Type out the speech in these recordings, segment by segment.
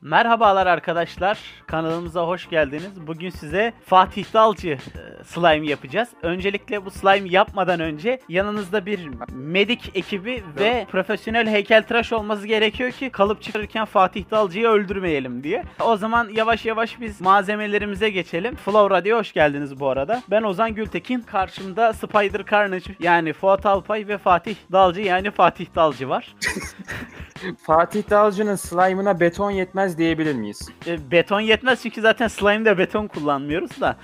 Merhabalar arkadaşlar. Kanalımıza hoş geldiniz. Bugün size Fatih Dalcı e, slime yapacağız. Öncelikle bu slime yapmadan önce yanınızda bir medik ekibi ve profesyonel heykeltıraş olması gerekiyor ki kalıp çıkarırken Fatih Dalcı'yı öldürmeyelim diye. O zaman yavaş yavaş biz malzemelerimize geçelim. Flow Radio hoş geldiniz bu arada. Ben Ozan Gültekin. Karşımda Spider Carnage yani Fuat Alpay ve Fatih Dalcı yani Fatih Dalcı var. Fatih Dalcı'nın slime'ına beton yetmez diyebilir miyiz? E, beton yetmez çünkü zaten slime'de beton kullanmıyoruz da.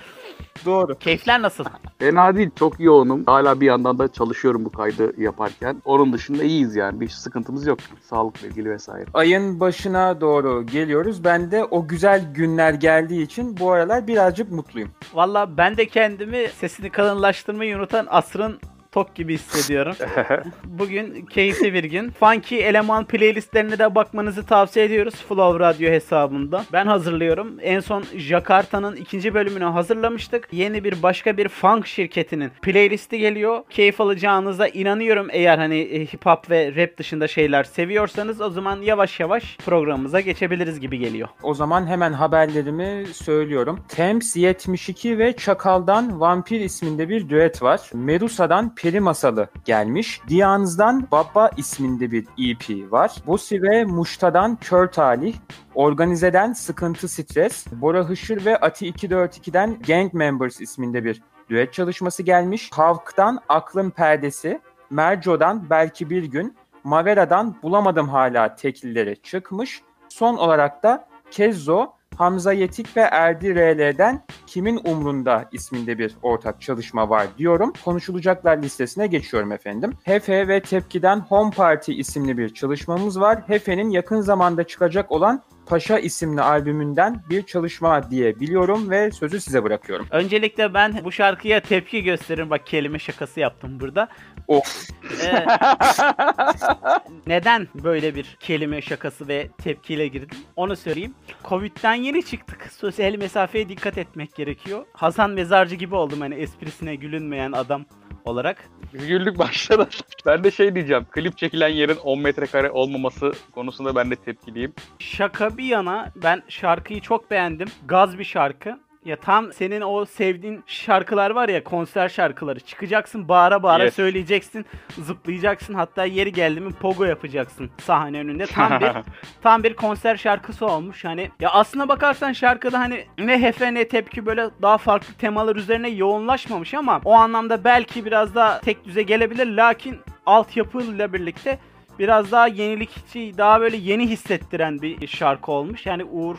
Doğru. Keyifler nasıl? Fena değil, çok yoğunum. Hala bir yandan da çalışıyorum bu kaydı yaparken. Onun dışında iyiyiz yani. Bir sıkıntımız yok. Sağlıkla ilgili vesaire. Ayın başına doğru geliyoruz. Ben de o güzel günler geldiği için bu aralar birazcık mutluyum. Valla ben de kendimi sesini kalınlaştırmayı unutan asrın tok gibi hissediyorum. Bugün keyifli bir gün. Funky eleman playlistlerine de bakmanızı tavsiye ediyoruz Flow Radyo hesabında. Ben hazırlıyorum. En son Jakarta'nın ikinci bölümünü hazırlamıştık. Yeni bir başka bir funk şirketinin playlisti geliyor. Keyif alacağınıza inanıyorum eğer hani e, hip hop ve rap dışında şeyler seviyorsanız o zaman yavaş yavaş programımıza geçebiliriz gibi geliyor. O zaman hemen haberlerimi söylüyorum. Thames 72 ve Çakal'dan Vampir isminde bir düet var. Medusa'dan Peri Masalı gelmiş. Diyanız'dan Baba isminde bir EP var. Bosi ve Muşta'dan Kör Talih. Organize'den Sıkıntı Stres. Bora Hışır ve Ati 242'den Gang Members isminde bir düet çalışması gelmiş. Havk'tan Aklın Perdesi. Merco'dan Belki Bir Gün. Mavera'dan Bulamadım Hala tekilleri çıkmış. Son olarak da Kezzo, Hamza Yetik ve Erdi RL'den Kimin Umrunda isminde bir ortak çalışma var diyorum. Konuşulacaklar listesine geçiyorum efendim. Hefe ve Tepki'den Home Party isimli bir çalışmamız var. Hefe'nin yakın zamanda çıkacak olan Paşa isimli albümünden bir çalışma diye biliyorum ve sözü size bırakıyorum. Öncelikle ben bu şarkıya tepki gösteririm. Bak kelime şakası yaptım burada. Of. Ee, neden böyle bir kelime şakası ve tepkiyle girdim? Onu söyleyeyim. Covid'den yeni çıktık. Sosyal mesafeye dikkat etmek gerekiyor. Hasan Mezarcı gibi oldum hani esprisine gülünmeyen adam olarak. Biz güldük başladı. Ben de şey diyeceğim. Klip çekilen yerin 10 metrekare olmaması konusunda ben de tepkiliyim. Şaka bir yana ben şarkıyı çok beğendim. Gaz bir şarkı. Ya tam senin o sevdiğin şarkılar var ya konser şarkıları. Çıkacaksın bağıra bağıra Yes. söyleyeceksin, zıplayacaksın. Hatta yeri geldi mi pogo yapacaksın sahne önünde. Tam bir tam bir konser şarkısı olmuş. Hani ya aslına bakarsan şarkıda hani ne hefe ne tepki böyle daha farklı temalar üzerine yoğunlaşmamış ama o anlamda belki biraz daha tek düze gelebilir. Lakin altyapıyla birlikte biraz daha yenilikçi, daha böyle yeni hissettiren bir şarkı olmuş. Yani Uğur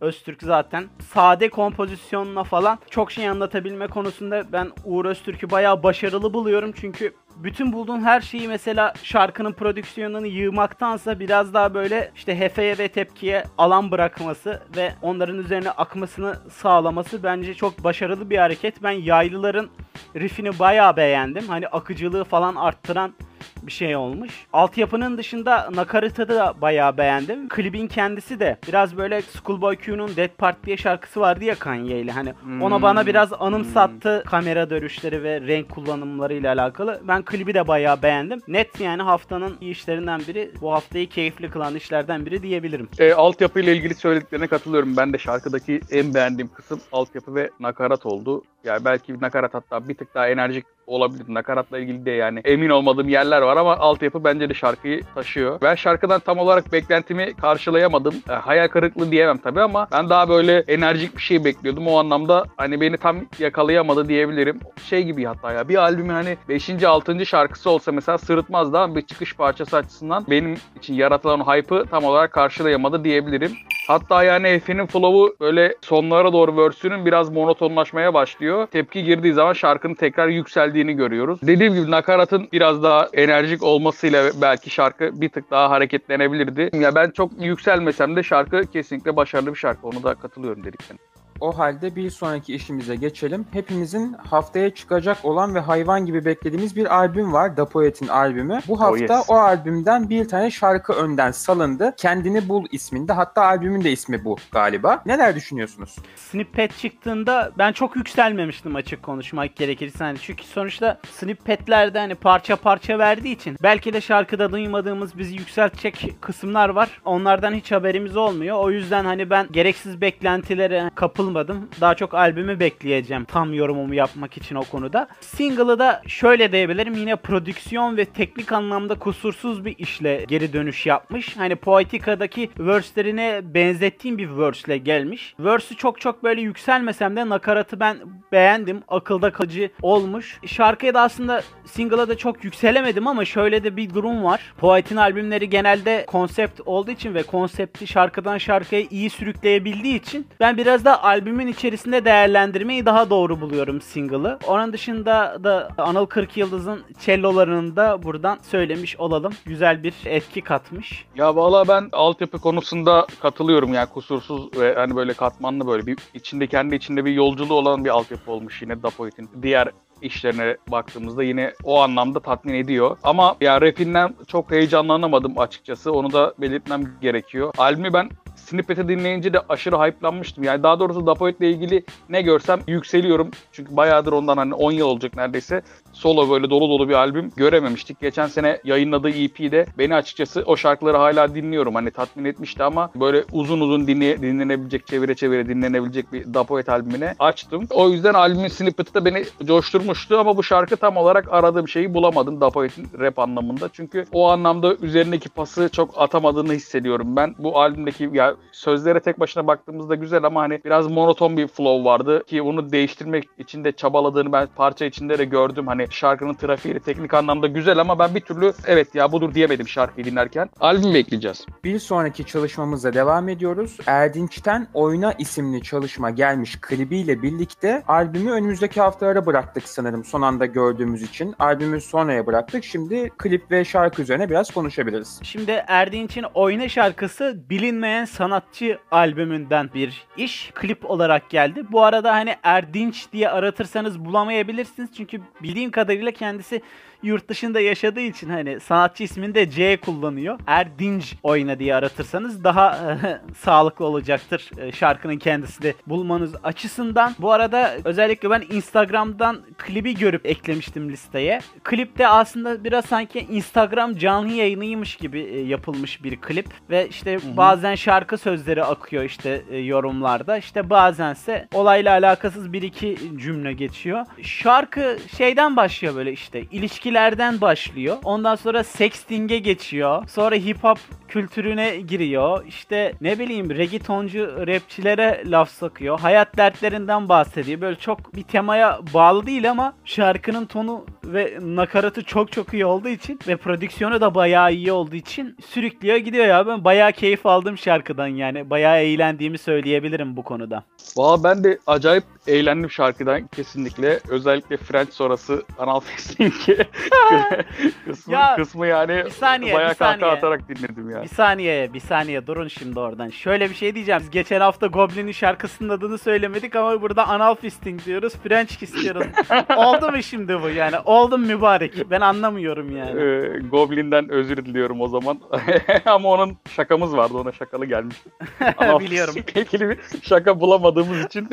Öztürk zaten sade kompozisyonla falan çok şey anlatabilme konusunda ben Uğur Öztürk'ü bayağı başarılı buluyorum. Çünkü bütün bulduğun her şeyi mesela şarkının prodüksiyonunu yığmaktansa biraz daha böyle işte hefeye ve tepkiye alan bırakması ve onların üzerine akmasını sağlaması bence çok başarılı bir hareket. Ben yaylıların riffini bayağı beğendim. Hani akıcılığı falan arttıran bir şey olmuş. Altyapının dışında nakaratı da bayağı beğendim. Klibin kendisi de biraz böyle Schoolboy Q'nun Dead Part diye şarkısı vardı ya Kanye ile. Hani ona Hmm. bana biraz anımsattı kamera dönüşleri ve renk kullanımlarıyla alakalı. Ben klibi de bayağı beğendim. Net yani haftanın iyi işlerinden biri. Bu haftayı keyifli kılan işlerden biri diyebilirim. E, altyapı ile ilgili söylediklerine katılıyorum. Ben de şarkıdaki en beğendiğim kısım altyapı ve nakarat oldu. Yani belki nakarat hatta bir tık daha enerjik olabilir. Nakaratla ilgili de yani emin olmadığım yerler var ama altyapı bence de şarkıyı taşıyor. Ben şarkıdan tam olarak beklentimi karşılayamadım. E, hayal kırıklığı diyemem tabii ama ben daha böyle enerjik bir şey bekliyordum. O anlamda hani beni tam yakalayamadı diyebilirim. Şey gibi hatta ya bir albümün hani 5. 6. şarkısı olsa mesela sırıtmaz da bir çıkış parçası açısından benim için yaratılan hype'ı tam olarak karşılayamadı diyebilirim. Hatta yani Efe'nin flow'u böyle sonlara doğru verse'ünün biraz monotonlaşmaya başlıyor. Tepki girdiği zaman şarkının tekrar yükseldiğini görüyoruz. Dediğim gibi nakaratın biraz daha enerjik olmasıyla belki şarkı bir tık daha hareketlenebilirdi. Ya ben çok yükselmesem de şarkı kesinlikle başarılı bir şarkı. Onu da katılıyorum dediklerine. O halde bir sonraki işimize geçelim. Hepimizin haftaya çıkacak olan ve hayvan gibi beklediğimiz bir albüm var. Da Poet'in albümü. Bu hafta yes. o albümden bir tane şarkı önden salındı. Kendini Bul isminde. Hatta albümün de ismi bu galiba. Neler düşünüyorsunuz? Snippet çıktığında ben çok yükselmemiştim açık konuşmak gerekirse. Hani çünkü sonuçta snippetlerde hani parça parça verdiği için belki de şarkıda duymadığımız bizi yükseltecek kısımlar var. Onlardan hiç haberimiz olmuyor. O yüzden hani ben gereksiz beklentilere kapılmadım. Daha çok albümü bekleyeceğim tam yorumumu yapmak için o konuda. Single'ı da şöyle diyebilirim. Yine prodüksiyon ve teknik anlamda kusursuz bir işle geri dönüş yapmış. Hani Poetica'daki verse'lerine benzettiğim bir verse'le gelmiş. Verse'ü çok çok böyle yükselmesem de nakaratı ben beğendim. Akılda kalıcı olmuş. Şarkıya da aslında single'a da çok yükselemedim ama şöyle de bir durum var. Poet'in albümleri genelde konsept olduğu için ve konsepti şarkıdan şarkıya iyi sürükleyebildiği için ben biraz da albümün içerisinde değerlendirmeyi daha doğru buluyorum single'ı. Onun dışında da Anıl 40 Yıldız'ın cellolarını da buradan söylemiş olalım. Güzel bir etki katmış. Ya valla ben altyapı konusunda katılıyorum yani kusursuz ve hani böyle katmanlı böyle bir içinde kendi içinde bir yolculuğu olan bir altyapı olmuş yine Dapoet'in. Diğer işlerine baktığımızda yine o anlamda tatmin ediyor. Ama ya rapinden çok heyecanlanamadım açıkçası. Onu da belirtmem gerekiyor. Albümü ben Snippet'i dinleyince de aşırı hype'lanmıştım. Yani daha doğrusu Dapoet'le ilgili ne görsem yükseliyorum. Çünkü bayağıdır ondan hani 10 yıl olacak neredeyse. Solo böyle dolu dolu bir albüm görememiştik. Geçen sene yayınladığı EP'de beni açıkçası o şarkıları hala dinliyorum. Hani tatmin etmişti ama böyle uzun uzun dinle, dinlenebilecek, çevire çevire dinlenebilecek bir Dapoet albümüne açtım. O yüzden albümün Snippet'i de beni coşturmuştu ama bu şarkı tam olarak aradığım şeyi bulamadım Dapoet'in rap anlamında. Çünkü o anlamda üzerindeki pası çok atamadığını hissediyorum. Ben bu albümdeki ya sözlere tek başına baktığımızda güzel ama hani biraz monoton bir flow vardı ki onu değiştirmek için de çabaladığını ben parça içinde de gördüm. Hani şarkının trafiği teknik anlamda güzel ama ben bir türlü evet ya budur diyemedim şarkıyı dinlerken. Albüm bekleyeceğiz. Bir sonraki çalışmamıza devam ediyoruz. Erdinç'ten Oyna isimli çalışma gelmiş klibiyle birlikte albümü önümüzdeki haftalara bıraktık sanırım son anda gördüğümüz için. Albümü sonraya bıraktık. Şimdi klip ve şarkı üzerine biraz konuşabiliriz. Şimdi Erdinç'in Oyna şarkısı bilinmeyen sanatçı albümünden bir iş. Klip olarak geldi. Bu arada hani Erdinç diye aratırsanız bulamayabilirsiniz. Çünkü bildiğim kadarıyla kendisi yurt dışında yaşadığı için hani sanatçı ismini de C kullanıyor. Erdinç oyna diye aratırsanız daha sağlıklı olacaktır e, şarkının kendisi de bulmanız açısından. Bu arada özellikle ben Instagram'dan klibi görüp eklemiştim listeye. Klipte aslında biraz sanki Instagram canlı yayınıymış gibi e, yapılmış bir klip ve işte bazen şarkı sözleri akıyor işte e, yorumlarda. İşte bazense olayla alakasız bir iki cümle geçiyor. Şarkı şeyden başlıyor böyle işte ilişkilerden başlıyor. Ondan sonra sexting'e geçiyor. Sonra hip hop kültürüne giriyor. İşte ne bileyim reggaetoncu rapçilere laf sokuyor. Hayat dertlerinden bahsediyor. Böyle çok bir temaya bağlı değil ama şarkının tonu ve nakaratı çok çok iyi olduğu için ve prodüksiyonu da bayağı iyi olduğu için sürüklüyor gidiyor ya. Ben bayağı keyif aldım şarkıdan yani. Bayağı eğlendiğimi söyleyebilirim bu konuda. Valla ben de acayip eğlendim şarkıdan kesinlikle. Özellikle French sonrası anal fisting kısmı, Ya, kısmı yani bir saniye, bayağı bir saniye. kahkaha atarak dinledim yani. Bir saniye, bir saniye durun şimdi oradan. Şöyle bir şey diyeceğim. Biz geçen hafta Goblin'in şarkısının adını söylemedik ama burada anal fisting diyoruz, French kiss diyoruz. Oldu mu şimdi bu yani? Oldu mu mübarek? Ben anlamıyorum yani. Ee, Goblin'den özür diliyorum o zaman. Ama onun şakamız vardı ona şakalı gelmişti. Ama Biliyorum. ilgili bir şaka bulamadığımız için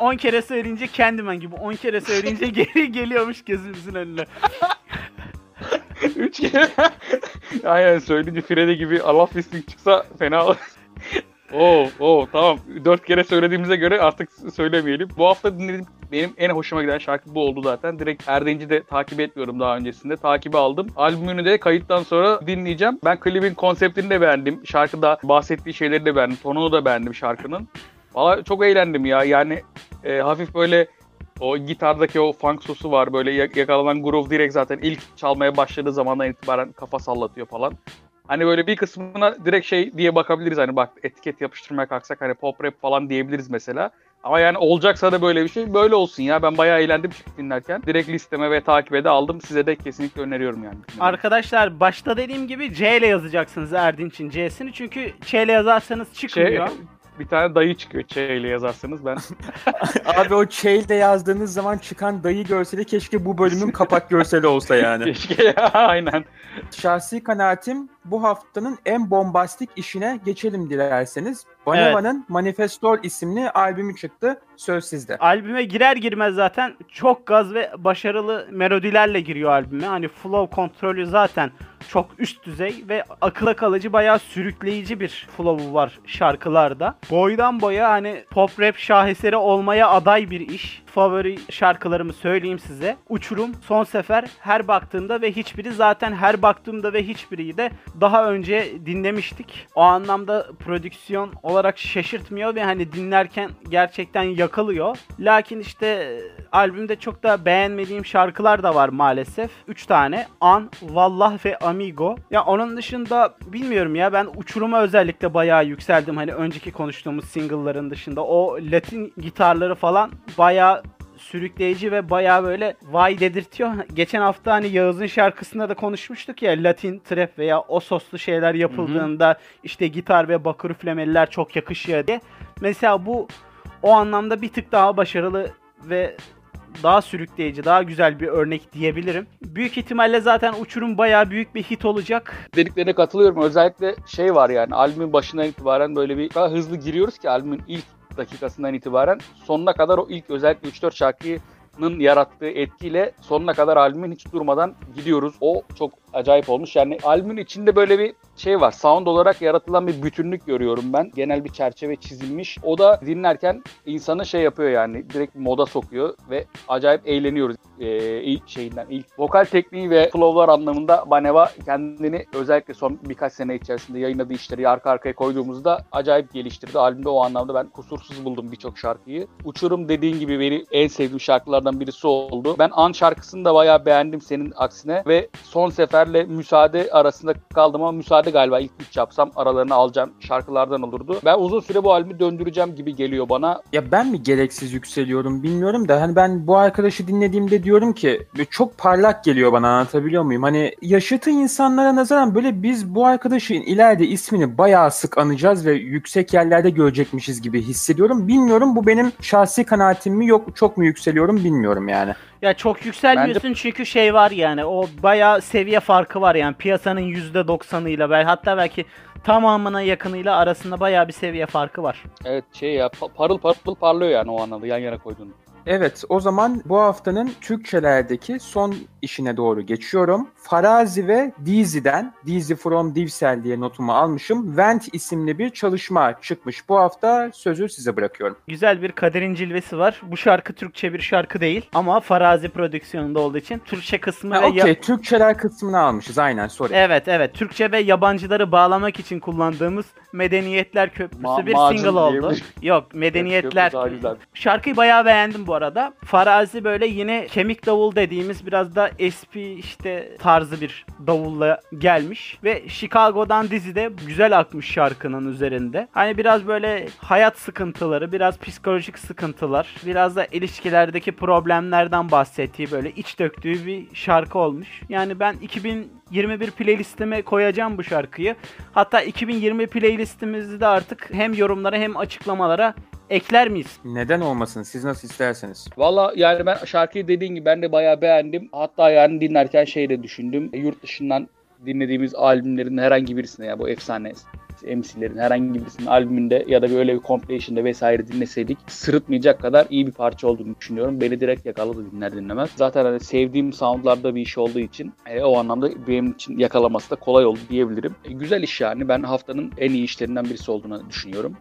10 kere söyleyince Candyman gibi 10 kere söyleyince geri geliyormuş gözümüzün önüne. Üç kere aynen söyleyince Freddy gibi Allah fisting çıksa fena olur. Oo, oo tamam. Dört kere söylediğimize göre artık söylemeyelim. Bu hafta dinlediğim benim en hoşuma giden şarkı bu oldu zaten. Direkt Erdinci de takip etmiyorum daha öncesinde. Takibi aldım. Albümünü de kayıttan sonra dinleyeceğim. Ben klibin konseptini de beğendim. Şarkıda bahsettiği şeyleri de beğendim. Tonunu da beğendim şarkının. Valla çok eğlendim ya. Yani e, hafif böyle o gitardaki o funk sosu var. Böyle yak- yakalanan groove direkt zaten ilk çalmaya başladığı zamandan itibaren kafa sallatıyor falan. Hani böyle bir kısmına direkt şey diye bakabiliriz hani bak etiket yapıştırmaya kalksak hani pop rap falan diyebiliriz mesela. Ama yani olacaksa da böyle bir şey böyle olsun ya. Ben bayağı eğlendim çünkü dinlerken. Direkt listeme ve takibe de aldım. Size de kesinlikle öneriyorum yani. Arkadaşlar başta dediğim gibi C ile yazacaksınız Erdinç'in C'sini çünkü Ç ile yazarsanız şey, çıkmıyor. Bir tane dayı çıkıyor Ç ile yazarsanız ben. Abi o Çey'de yazdığınız zaman çıkan dayı görseli keşke bu bölümün kapak görseli olsa yani. Keşke ya aynen. Şahsi kanaatim bu haftanın en bombastik işine geçelim dilerseniz. Baneva'nın Manifestol isimli albümü çıktı. Söz sizde. Albüme girer girmez zaten çok gaz ve başarılı melodilerle giriyor albüme. Hani flow kontrolü zaten çok üst düzey ve akıla kalıcı bayağı sürükleyici bir flow'u var şarkılarda. Boydan boya hani pop rap şaheseri olmaya aday bir iş. Favori şarkılarımı söyleyeyim size. Uçurum, Son Sefer, Her Baktığımda ve Hiçbiri zaten her baktığımda ve hiçbiri de daha önce dinlemiştik. O anlamda prodüksiyon olarak şaşırtmıyor ve hani dinlerken gerçekten yakılıyor. Lakin işte albümde çok da beğenmediğim şarkılar da var maalesef. 3 tane. An, Vallah ve Amigo. Ya onun dışında bilmiyorum ya ben Uçurum'a özellikle bayağı yükseldim. Hani önceki konuştuğumuz single'ların dışında o Latin gitarları falan bayağı sürükleyici ve bayağı böyle vay dedirtiyor. Geçen hafta hani Yağız'ın şarkısında da konuşmuştuk ya Latin trap veya o soslu şeyler yapıldığında işte gitar ve bakır üflemeliler çok yakışıyor diye. Mesela bu o anlamda bir tık daha başarılı ve daha sürükleyici, daha güzel bir örnek diyebilirim. Büyük ihtimalle zaten Uçurum bayağı büyük bir hit olacak. Dediklerine katılıyorum. Özellikle şey var yani albümün başından itibaren böyle bir daha hızlı giriyoruz ki albümün ilk dakikasından itibaren sonuna kadar o ilk özellikle 3-4 şarkının yarattığı etkiyle sonuna kadar albümün hiç durmadan gidiyoruz. O çok acayip olmuş. Yani albümün içinde böyle bir şey var. Sound olarak yaratılan bir bütünlük görüyorum ben. Genel bir çerçeve çizilmiş. O da dinlerken insanı şey yapıyor yani direkt moda sokuyor ve acayip eğleniyoruz ee, ilk şeyinden. ilk vokal tekniği ve flow'lar anlamında Baneva kendini özellikle son birkaç sene içerisinde yayınladığı işleri arka arkaya koyduğumuzda acayip geliştirdi. Albümde o anlamda ben kusursuz buldum birçok şarkıyı. Uçurum dediğin gibi beni en sevdiğim şarkılardan birisi oldu. Ben An şarkısını da bayağı beğendim senin aksine ve son seferle müsaade arasında kaldım ama müsaade galiba ilk üç yapsam aralarını alacağım şarkılardan olurdu. Ben uzun süre bu albümü döndüreceğim gibi geliyor bana. Ya ben mi gereksiz yükseliyorum bilmiyorum da hani ben bu arkadaşı dinlediğimde diyorum ki çok parlak geliyor bana anlatabiliyor muyum? Hani yaşıtı insanlara nazaran böyle biz bu arkadaşın ileride ismini bayağı sık anacağız ve yüksek yerlerde görecekmişiz gibi hissediyorum. Bilmiyorum bu benim şahsi kanaatim mi yok çok mu yükseliyorum bilmiyorum yani. Ya çok yükselmiyorsun çünkü şey var yani o bayağı seviye farkı var yani piyasanın %90'ıyla belki hatta belki tamamına yakınıyla arasında bayağı bir seviye farkı var. Evet şey ya pa- parıl parıl parlıyor yani o anlamda yan yana koyduğunu. Evet o zaman bu haftanın Türkçelerdeki son işine doğru geçiyorum. Farazi ve Dizi'den Dizi from Divsel diye notumu almışım. Vent isimli bir çalışma çıkmış. Bu hafta sözü size bırakıyorum. Güzel bir kaderin cilvesi var. Bu şarkı Türkçe bir şarkı değil ama Farazi prodüksiyonunda olduğu için Türkçe kısmı Ha, ve ya- Okey Türkçeler kısmını almışız aynen sorry. Evet evet Türkçe ve yabancıları bağlamak için kullandığımız Medeniyetler Köprüsü Ma- bir single oldu. Yok Medeniyetler. Şarkıyı bayağı beğendim bu arada. Farazi böyle yine kemik davul dediğimiz biraz da SP işte tarzı bir davulla gelmiş. Ve Chicago'dan dizide güzel akmış şarkının üzerinde. Hani biraz böyle hayat sıkıntıları, biraz psikolojik sıkıntılar, biraz da ilişkilerdeki problemlerden bahsettiği böyle iç döktüğü bir şarkı olmuş. Yani ben 2021 playlistime koyacağım bu şarkıyı. Hatta 2020 playlistimizde de artık hem yorumlara hem açıklamalara ekler miyiz? Neden olmasın siz nasıl isterseniz. Valla yani ben şarkıyı dediğin gibi ben de bayağı beğendim. Hatta yani dinlerken şey de düşündüm. Yurt dışından dinlediğimiz albümlerin herhangi birisine ya bu efsane MC'lerin herhangi birisinin albümünde ya da böyle bir compilation'da vesaire dinleseydik sırıtmayacak kadar iyi bir parça olduğunu düşünüyorum. Beni direkt yakaladı dinler dinlemez. Zaten hani sevdiğim soundlarda bir iş olduğu için e, o anlamda benim için yakalaması da kolay oldu diyebilirim. E, güzel iş yani. Ben haftanın en iyi işlerinden birisi olduğunu düşünüyorum.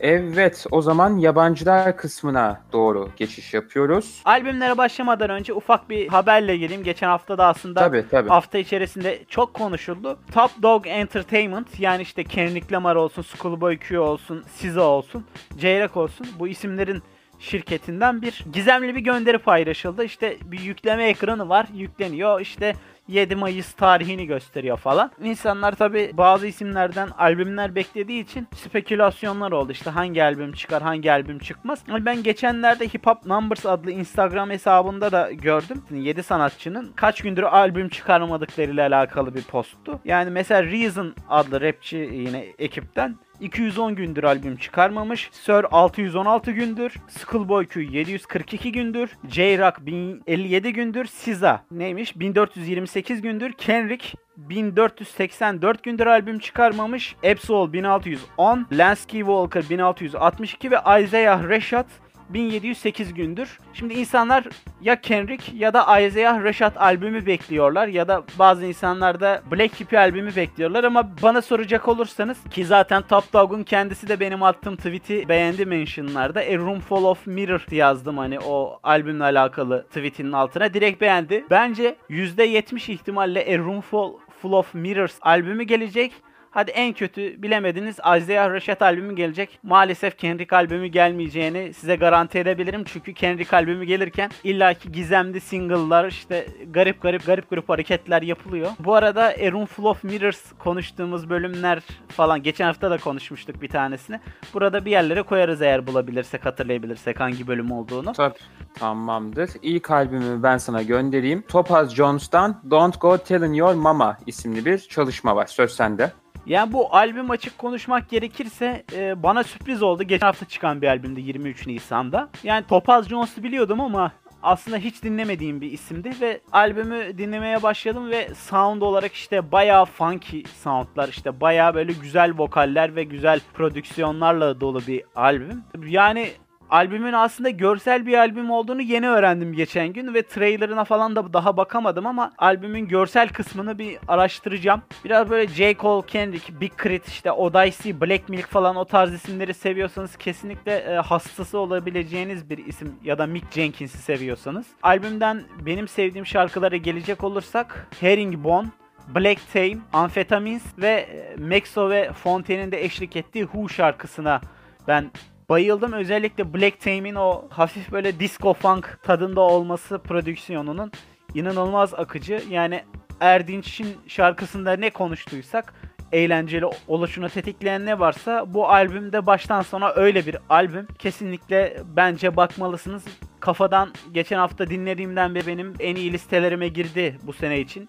Evet o zaman yabancılar kısmına doğru geçiş yapıyoruz. Albümlere başlamadan önce ufak bir haberle geleyim. Geçen hafta da aslında Tabii tabii. hafta içerisinde çok konuşuldu. Top Dog Entertainment yani işte Kendrick Lamar olsun, Schoolboy Q olsun, SZA olsun, J-Rock olsun bu isimlerin şirketinden bir gizemli bir gönderi paylaşıldı. İşte bir yükleme ekranı var. Yükleniyor. İşte 7 Mayıs tarihini gösteriyor falan. İnsanlar tabi bazı isimlerden albümler beklediği için spekülasyonlar oldu. İşte hangi albüm çıkar, hangi albüm çıkmaz. Ben geçenlerde Hip Hop Numbers adlı Instagram hesabında da gördüm. 7 sanatçının kaç gündür albüm çıkarmadıklarıyla alakalı bir posttu. Yani mesela Reason adlı rapçi yine ekipten 210 gündür albüm çıkarmamış. Sir 616 gündür. Schoolboy Q 742 gündür. J-Rock 1057 gündür. SZA neymiş? 1428 gündür. Kendrick 1484 gündür albüm çıkarmamış. Absol 1610, Lansky Walker 1662 ve Isaiah Rashad 1708 gündür. Şimdi insanlar ya Kendrick ya da Isaiah Rashad albümü bekliyorlar ya da bazı insanlar da Black Hippie albümü bekliyorlar ama bana soracak olursanız ki zaten Top Dog'un kendisi de benim attığım tweet'i beğendi mentionlarda. A Room Full of Mirror yazdım hani o albümle alakalı tweet'inin altına. Direkt beğendi. Bence %70 ihtimalle A Room Full, Full of Mirrors albümü gelecek. Hadi en kötü bilemediniz Isaiah Rashad albümü gelecek. Maalesef Kendrick albümü gelmeyeceğini size garanti edebilirim. Çünkü Kendrick albümü gelirken illaki gizemli single'lar işte garip garip garip grup hareketler yapılıyor. Bu arada A Room Full of Mirrors konuştuğumuz bölümler falan geçen hafta da konuşmuştuk bir tanesini. Burada bir yerlere koyarız eğer bulabilirsek hatırlayabilirsek hangi bölüm olduğunu. Tabii. Tamamdır. İlk albümü ben sana göndereyim. Topaz Jones'tan Don't Go Telling Your Mama isimli bir çalışma var. Söz sende. Yani bu albüm açık konuşmak gerekirse e, bana sürpriz oldu. Geçen hafta çıkan bir albümde 23 Nisan'da. Yani Topaz Jones'u biliyordum ama aslında hiç dinlemediğim bir isimdi ve albümü dinlemeye başladım ve sound olarak işte bayağı funky soundlar işte bayağı böyle güzel vokaller ve güzel prodüksiyonlarla dolu bir albüm. Yani albümün aslında görsel bir albüm olduğunu yeni öğrendim geçen gün ve trailerına falan da daha bakamadım ama albümün görsel kısmını bir araştıracağım. Biraz böyle J. Cole, Kendrick, Big Crit, işte Odyssey, Black Milk falan o tarz isimleri seviyorsanız kesinlikle e, hastası olabileceğiniz bir isim ya da Mick Jenkins'i seviyorsanız. Albümden benim sevdiğim şarkılara gelecek olursak Herringbone, Black Tame, Amphetamines ve e, Mexo ve Fontaine'in de eşlik ettiği Who şarkısına ben Bayıldım özellikle Black Tame'in o hafif böyle disco funk tadında olması prodüksiyonunun inanılmaz akıcı. Yani Erdinç'in şarkısında ne konuştuysak eğlenceli oluşunu tetikleyen ne varsa bu albümde baştan sona öyle bir albüm. Kesinlikle bence bakmalısınız. Kafadan geçen hafta dinlediğimden beri benim en iyi listelerime girdi bu sene için.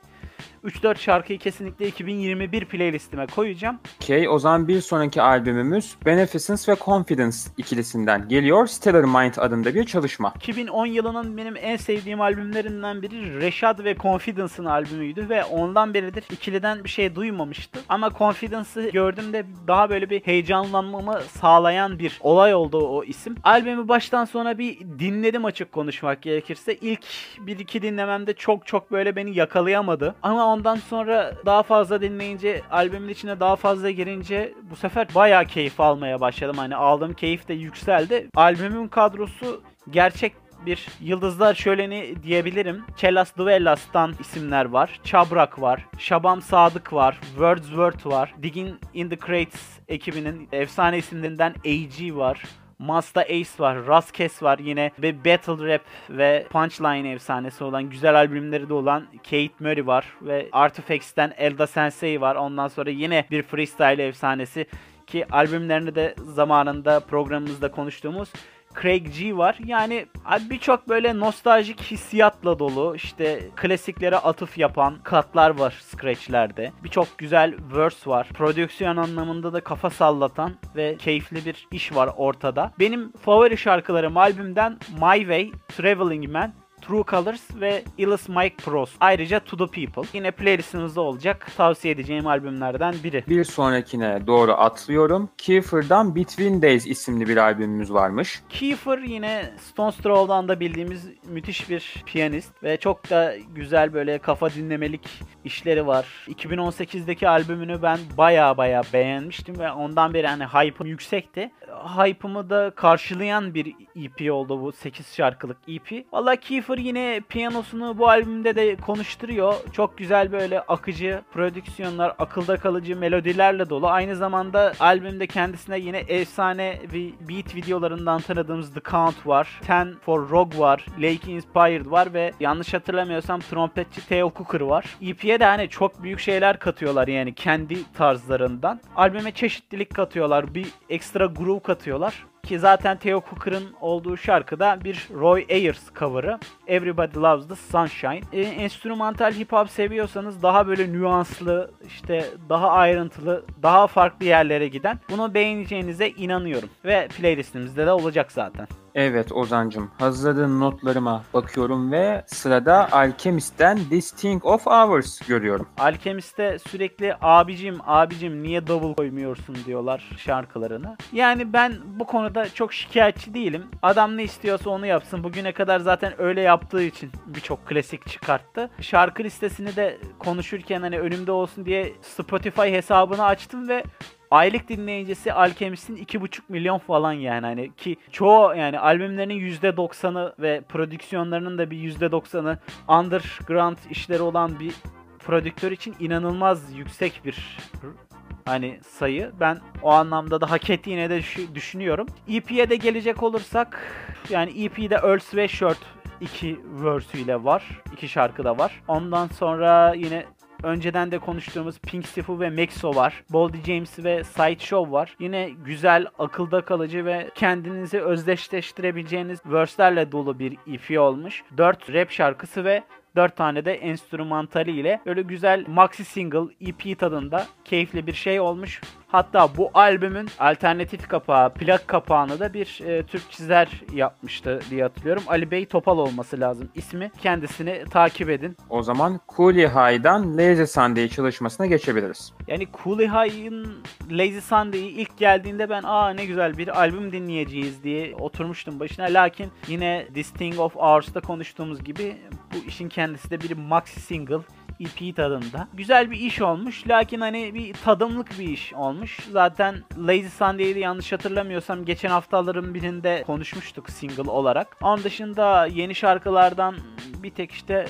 3-4 şarkıyı kesinlikle 2021 playlistime koyacağım. Okey o zaman bir sonraki albümümüz Beneficence ve Confidence ikilisinden geliyor. Stellar Mind adında bir çalışma. 2010 yılının benim en sevdiğim albümlerinden biri Rashad ve Confidence'ın albümüydü ve ondan beridir ikiliden bir şey duymamıştım. Ama Confidence'ı gördüğümde daha böyle bir heyecanlanmamı sağlayan bir olay oldu o isim. Albümü baştan sona bir dinledim açık konuşmak gerekirse. İlk bir iki dinlememde çok çok böyle beni yakalayamadı. Ama ondan sonra daha fazla dinleyince albümün içine daha fazla girince bu sefer bayağı keyif almaya başladım. Hani aldığım keyif de yükseldi. Albümün kadrosu gerçek bir yıldızlar şöleni diyebilirim. Chelas Duellas'tan isimler var. Çabrak var. Şabam Sadık var. Wordsworth var. Digging in the Crates ekibinin efsane isimlerinden AG var. Masta Ace var, Raskes var yine ve Battle Rap ve Punchline efsanesi olan güzel albümleri de olan Kate Murray var ve Artifacts'ten Elda Sensei var. Ondan sonra yine bir freestyle efsanesi ki albümlerini de zamanında programımızda konuştuğumuz Craig G var. Yani birçok böyle nostaljik hissiyatla dolu işte klasiklere atıf yapan katlar var Scratch'lerde. Birçok güzel verse var. Prodüksiyon anlamında da kafa sallatan ve keyifli bir iş var ortada. Benim favori şarkılarım albümden My Way, Traveling Man, True Colors ve Illus Mike Pros. Ayrıca To The People. Yine playlistimizde olacak tavsiye edeceğim albümlerden biri. Bir sonrakine doğru atlıyorum. Kiefer'dan Between Days isimli bir albümümüz varmış. Kiefer yine Stone Throw'dan da bildiğimiz müthiş bir piyanist ve çok da güzel böyle kafa dinlemelik işleri var. 2018'deki albümünü ben baya baya beğenmiştim ve ondan beri hani hype'ım yüksekti. Hype'ımı da karşılayan bir EP oldu bu 8 şarkılık EP. Valla Kiefer yine piyanosunu bu albümde de konuşturuyor. Çok güzel böyle akıcı prodüksiyonlar, akılda kalıcı melodilerle dolu. Aynı zamanda albümde kendisine yine efsane bir beat videolarından tanıdığımız The Count var. Ten for Rogue var. Lake Inspired var ve yanlış hatırlamıyorsam trompetçi Theo Cooker var. EP'ye de hani çok büyük şeyler katıyorlar yani kendi tarzlarından. Albüme çeşitlilik katıyorlar. Bir ekstra groove katıyorlar ki zaten Theo Cooker'ın olduğu şarkıda bir Roy Ayers cover'ı. Everybody Loves the Sunshine. E, enstrümantal hip hop seviyorsanız daha böyle nüanslı, işte daha ayrıntılı, daha farklı yerlere giden bunu beğeneceğinize inanıyorum. Ve playlistimizde de olacak zaten. Evet Ozancım, hazırladığın notlarıma bakıyorum ve sırada Alchemist'ten This Thing of Ours görüyorum. Alchemist'te sürekli abicim abicim niye double koymuyorsun diyorlar şarkılarını. Yani ben bu konuda çok şikayetçi değilim. Adam ne istiyorsa onu yapsın. Bugüne kadar zaten öyle yaptığı için birçok klasik çıkarttı. Şarkı listesini de konuşurken hani önümde olsun diye Spotify hesabını açtım ve aylık dinleyicisi Alchemist'in 2,5 milyon falan yani hani ki çoğu yani albümlerinin %90'ı ve prodüksiyonlarının da bir %90'ı underground işleri olan bir prodüktör için inanılmaz yüksek bir hani sayı. Ben o anlamda da hak ettiğine de düşünüyorum. EP'ye de gelecek olursak yani EP'de Earl Sweatshirt iki verse'üyle var. iki şarkı da var. Ondan sonra yine Önceden de konuştuğumuz Pink Sifu ve Mexo var. Boldy James ve Sideshow var. Yine güzel, akılda kalıcı ve kendinizi özdeşleştirebileceğiniz verse'lerle dolu bir EP olmuş. 4 rap şarkısı ve 4 tane de enstrümantali ile böyle güzel maxi single EP tadında keyifli bir şey olmuş. Hatta bu albümün alternatif kapağı, plak kapağını da bir e, Türk çizer yapmıştı diye hatırlıyorum. Ali Bey Topal olması lazım ismi. Kendisini takip edin. O zaman Coolie High'dan Lazy Sunday çalışmasına geçebiliriz. Yani Coolie High'ın Lazy Sunday'i ilk geldiğinde ben aa ne güzel bir albüm dinleyeceğiz diye oturmuştum başına. Lakin yine This Thing of Ours'ta konuştuğumuz gibi bu işin kendisi de bir maxi single EP tadında. Güzel bir iş olmuş. Lakin hani bir tadımlık bir iş olmuş. Zaten Lazy Sunday'de yanlış hatırlamıyorsam geçen haftaların birinde konuşmuştuk single olarak. Onun dışında yeni şarkılardan bir tek işte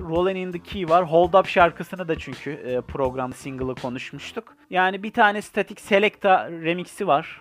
Rolling in the Key var. Hold Up şarkısını da çünkü e, program single'ı konuşmuştuk. Yani bir tane Static Selecta remix'i var.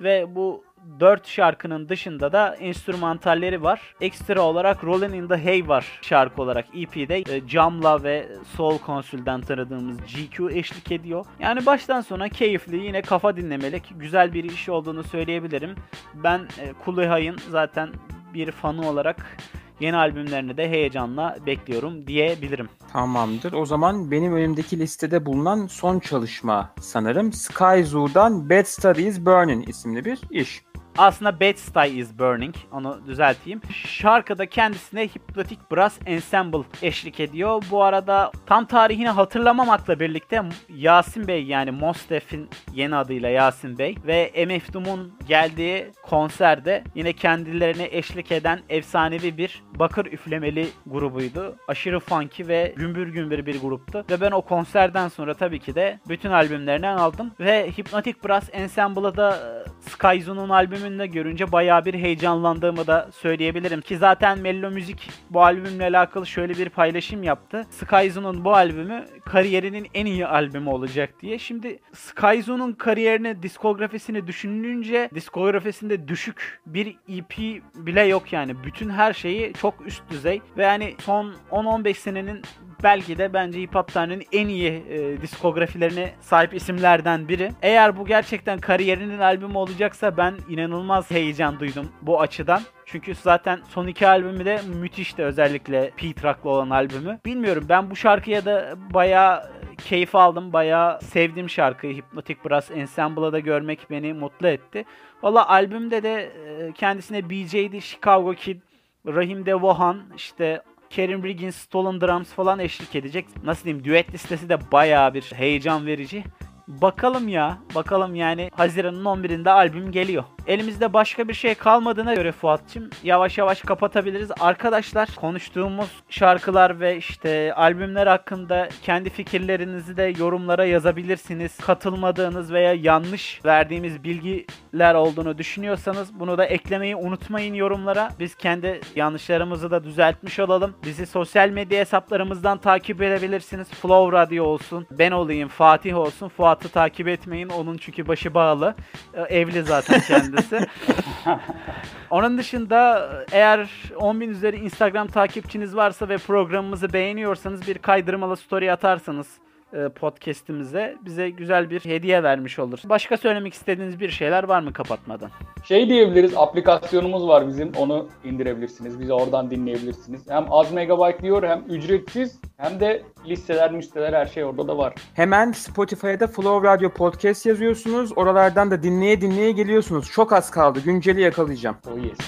Ve bu 4 şarkının dışında da enstrümantalleri var. Ekstra olarak Rollin' in the Hay var şarkı olarak EP'de. E, Jamla ve Soul Consul'den tanıdığımız GQ eşlik ediyor. Yani baştan sona keyifli, yine kafa dinlemelik, güzel bir iş olduğunu söyleyebilirim. Ben e, Kulihay'ın zaten bir fanı olarak yeni albümlerini de heyecanla bekliyorum diyebilirim. Tamamdır. O zaman benim önümdeki listede bulunan son çalışma sanırım Sky Zoo'dan Bad Studies Burning isimli bir iş. Aslında Bad Style is Burning. Onu düzelteyim. Şarkıda kendisine Hypnotic Brass Ensemble eşlik ediyor. Bu arada tam tarihini hatırlamamakla birlikte Yasin Bey yani Mostef'in yeni adıyla Yasin Bey ve MF Doom'un geldiği konserde yine kendilerine eşlik eden efsanevi bir bakır üflemeli grubuydu. Aşırı funky ve gümbür gümbür bir gruptu. Ve ben o konserden sonra tabii ki de bütün albümlerini aldım. Ve Hypnotic Brass Ensemble'ı da e, Skyzone'un albümünde görünce bayağı bir heyecanlandığımı da söyleyebilirim. Ki zaten Mello Müzik bu albümle alakalı şöyle bir paylaşım yaptı. Skyzone'un bu albümü kariyerinin en iyi albümü olacak diye. Şimdi Skyzone'un kariyerini, diskografisini düşününce diskografisinde düşük bir EP bile yok yani. Bütün her şeyi çok üst düzey ve yani son 10-15 senenin belki de bence hip hop tarihinin en iyi e, diskografilerine sahip isimlerden biri. Eğer bu gerçekten kariyerinin albümü olacaksa ben inanılmaz heyecan duydum bu açıdan. Çünkü zaten son iki albümü de müthişti özellikle Pete Rock'la olan albümü. Bilmiyorum ben bu şarkıya da bayağı keyif aldım. Bayağı sevdim şarkıyı. Hypnotic Brass Ensemble'ı da görmek beni mutlu etti. Valla albümde de e, kendisine BJ'di, Chicago Kid, Rahim Devohan, işte Kerim Riggins, Stolen Drums falan eşlik edecek. Nasıl diyeyim düet listesi de bayağı bir heyecan verici. Bakalım ya. Bakalım yani Haziran'ın 11'inde albüm geliyor. Elimizde başka bir şey kalmadığına göre Fuat'cığım yavaş yavaş kapatabiliriz. Arkadaşlar konuştuğumuz şarkılar ve işte albümler hakkında kendi fikirlerinizi de yorumlara yazabilirsiniz. Katılmadığınız veya yanlış verdiğimiz bilgiler olduğunu düşünüyorsanız bunu da eklemeyi unutmayın yorumlara. Biz kendi yanlışlarımızı da düzeltmiş olalım. Bizi sosyal medya hesaplarımızdan takip edebilirsiniz. Flow Radio olsun, ben olayım, Fatih olsun. Fuat'ı takip etmeyin. Onun çünkü başı bağlı. Evli zaten kendisi. Onun dışında eğer 10.000 üzeri Instagram takipçiniz varsa ve programımızı beğeniyorsanız bir kaydırmalı story atarsanız e, podcast'imize bize güzel bir hediye vermiş olur. Başka söylemek istediğiniz bir şeyler var mı kapatmadan? Şey diyebiliriz, aplikasyonumuz var bizim. Onu indirebilirsiniz. Bizi oradan dinleyebilirsiniz. Hem az megabayt diyor hem ücretsiz hem de listeler, müsteler her şey orada da var. Hemen Spotify'da Flow Radio Podcast yazıyorsunuz. Oralardan da dinleye dinleye geliyorsunuz. Çok az kaldı. Günceli yakalayacağım. Oh yes.